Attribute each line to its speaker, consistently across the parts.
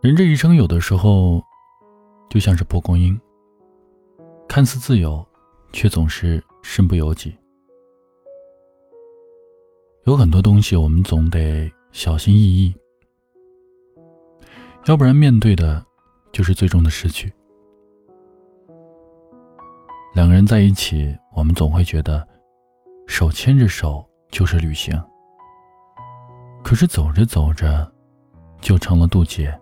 Speaker 1: 人这一生，有的时候就像是蒲公英，看似自由，却总是身不由己。有很多东西，我们总得小心翼翼，要不然面对的就是最终的失去。两个人在一起，我们总会觉得手牵着手就是旅行，可是走着走着就成了渡劫。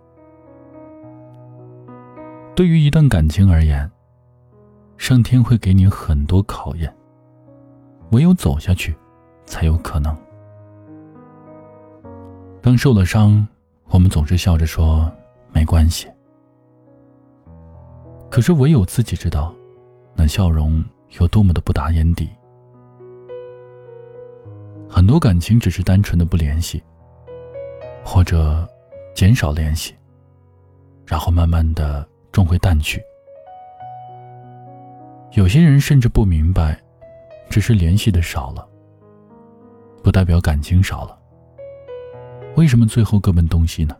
Speaker 1: 对于一段感情而言，上天会给你很多考验，唯有走下去，才有可能。当受了伤，我们总是笑着说没关系，可是唯有自己知道，那笑容有多么的不达眼底。很多感情只是单纯的不联系，或者减少联系，然后慢慢的。终会淡去。有些人甚至不明白，只是联系的少了，不代表感情少了。为什么最后各奔东西呢？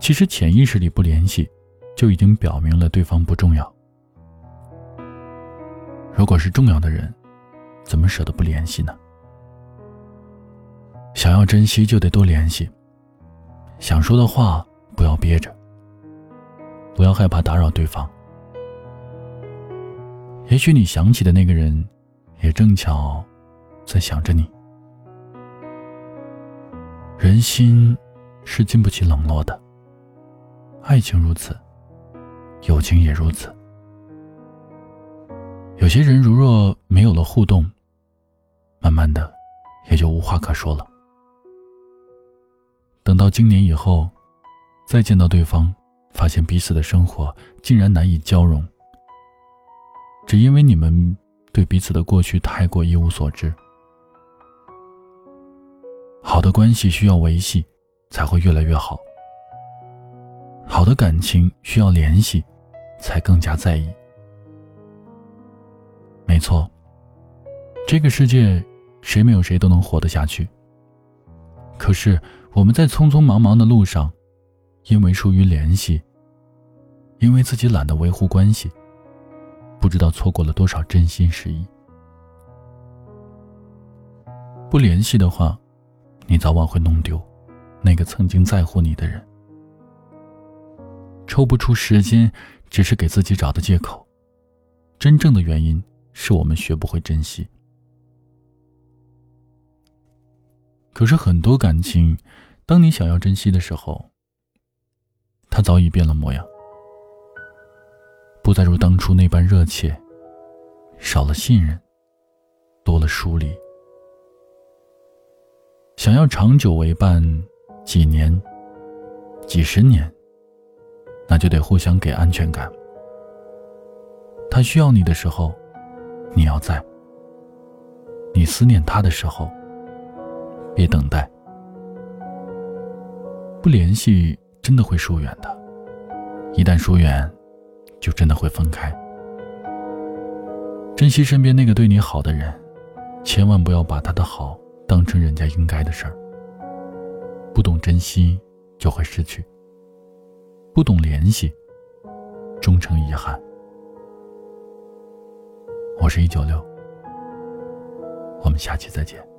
Speaker 1: 其实潜意识里不联系，就已经表明了对方不重要。如果是重要的人，怎么舍得不联系呢？想要珍惜，就得多联系。想说的话，不要憋着。不要害怕打扰对方。也许你想起的那个人，也正巧在想着你。人心是经不起冷落的，爱情如此，友情也如此。有些人如若没有了互动，慢慢的也就无话可说了。等到今年以后，再见到对方。发现彼此的生活竟然难以交融，只因为你们对彼此的过去太过一无所知。好的关系需要维系，才会越来越好；好的感情需要联系，才更加在意。错，这个世界谁没有谁都能活得下去。可是我们在匆匆忙忙的路上。因为疏于联系，因为自己懒得维护关系，不知道错过了多少真心实意。不联系的话，你早晚会弄丢那个曾经在乎你的人。抽不出时间，只是给自己找的借口，真正的原因是我们学不会珍惜。可是很多感情，当你想要珍惜的时候，他早已变了模样，不再如当初那般热切，少了信任，多了疏离。想要长久为伴，几年、几十年，那就得互相给安全感。他需要你的时候，你要在；你思念他的时候，别等待。不联系。真的会疏远的，一旦疏远，就真的会分开。珍惜身边那个对你好的人，千万不要把他的好当成人家应该的事儿。不懂珍惜，就会失去；不懂联系，终成遗憾。我是一九六，我们下期再见。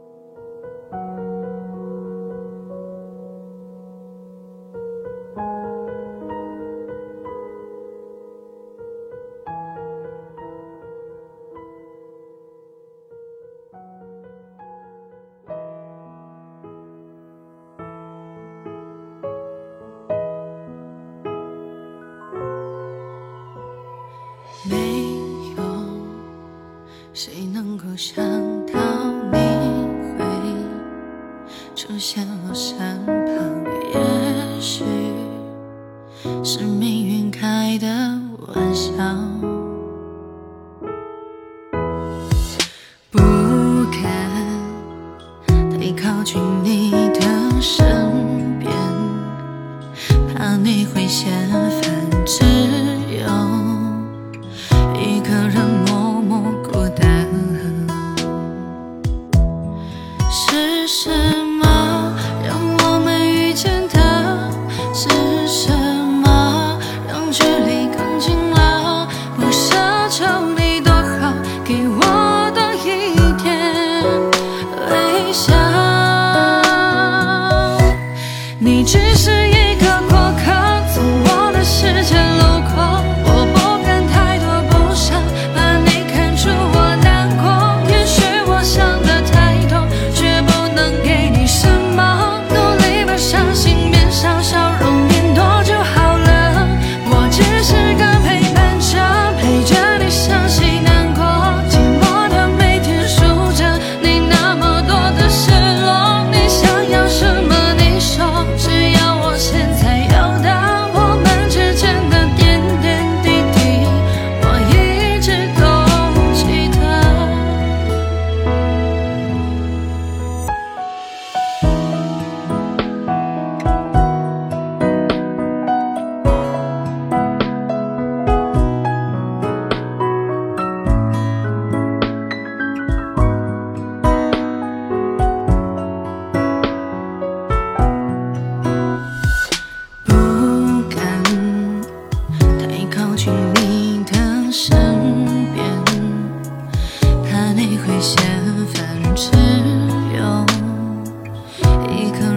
Speaker 2: 谁能够想到你会出现我身旁？也许是命运开的玩笑，一个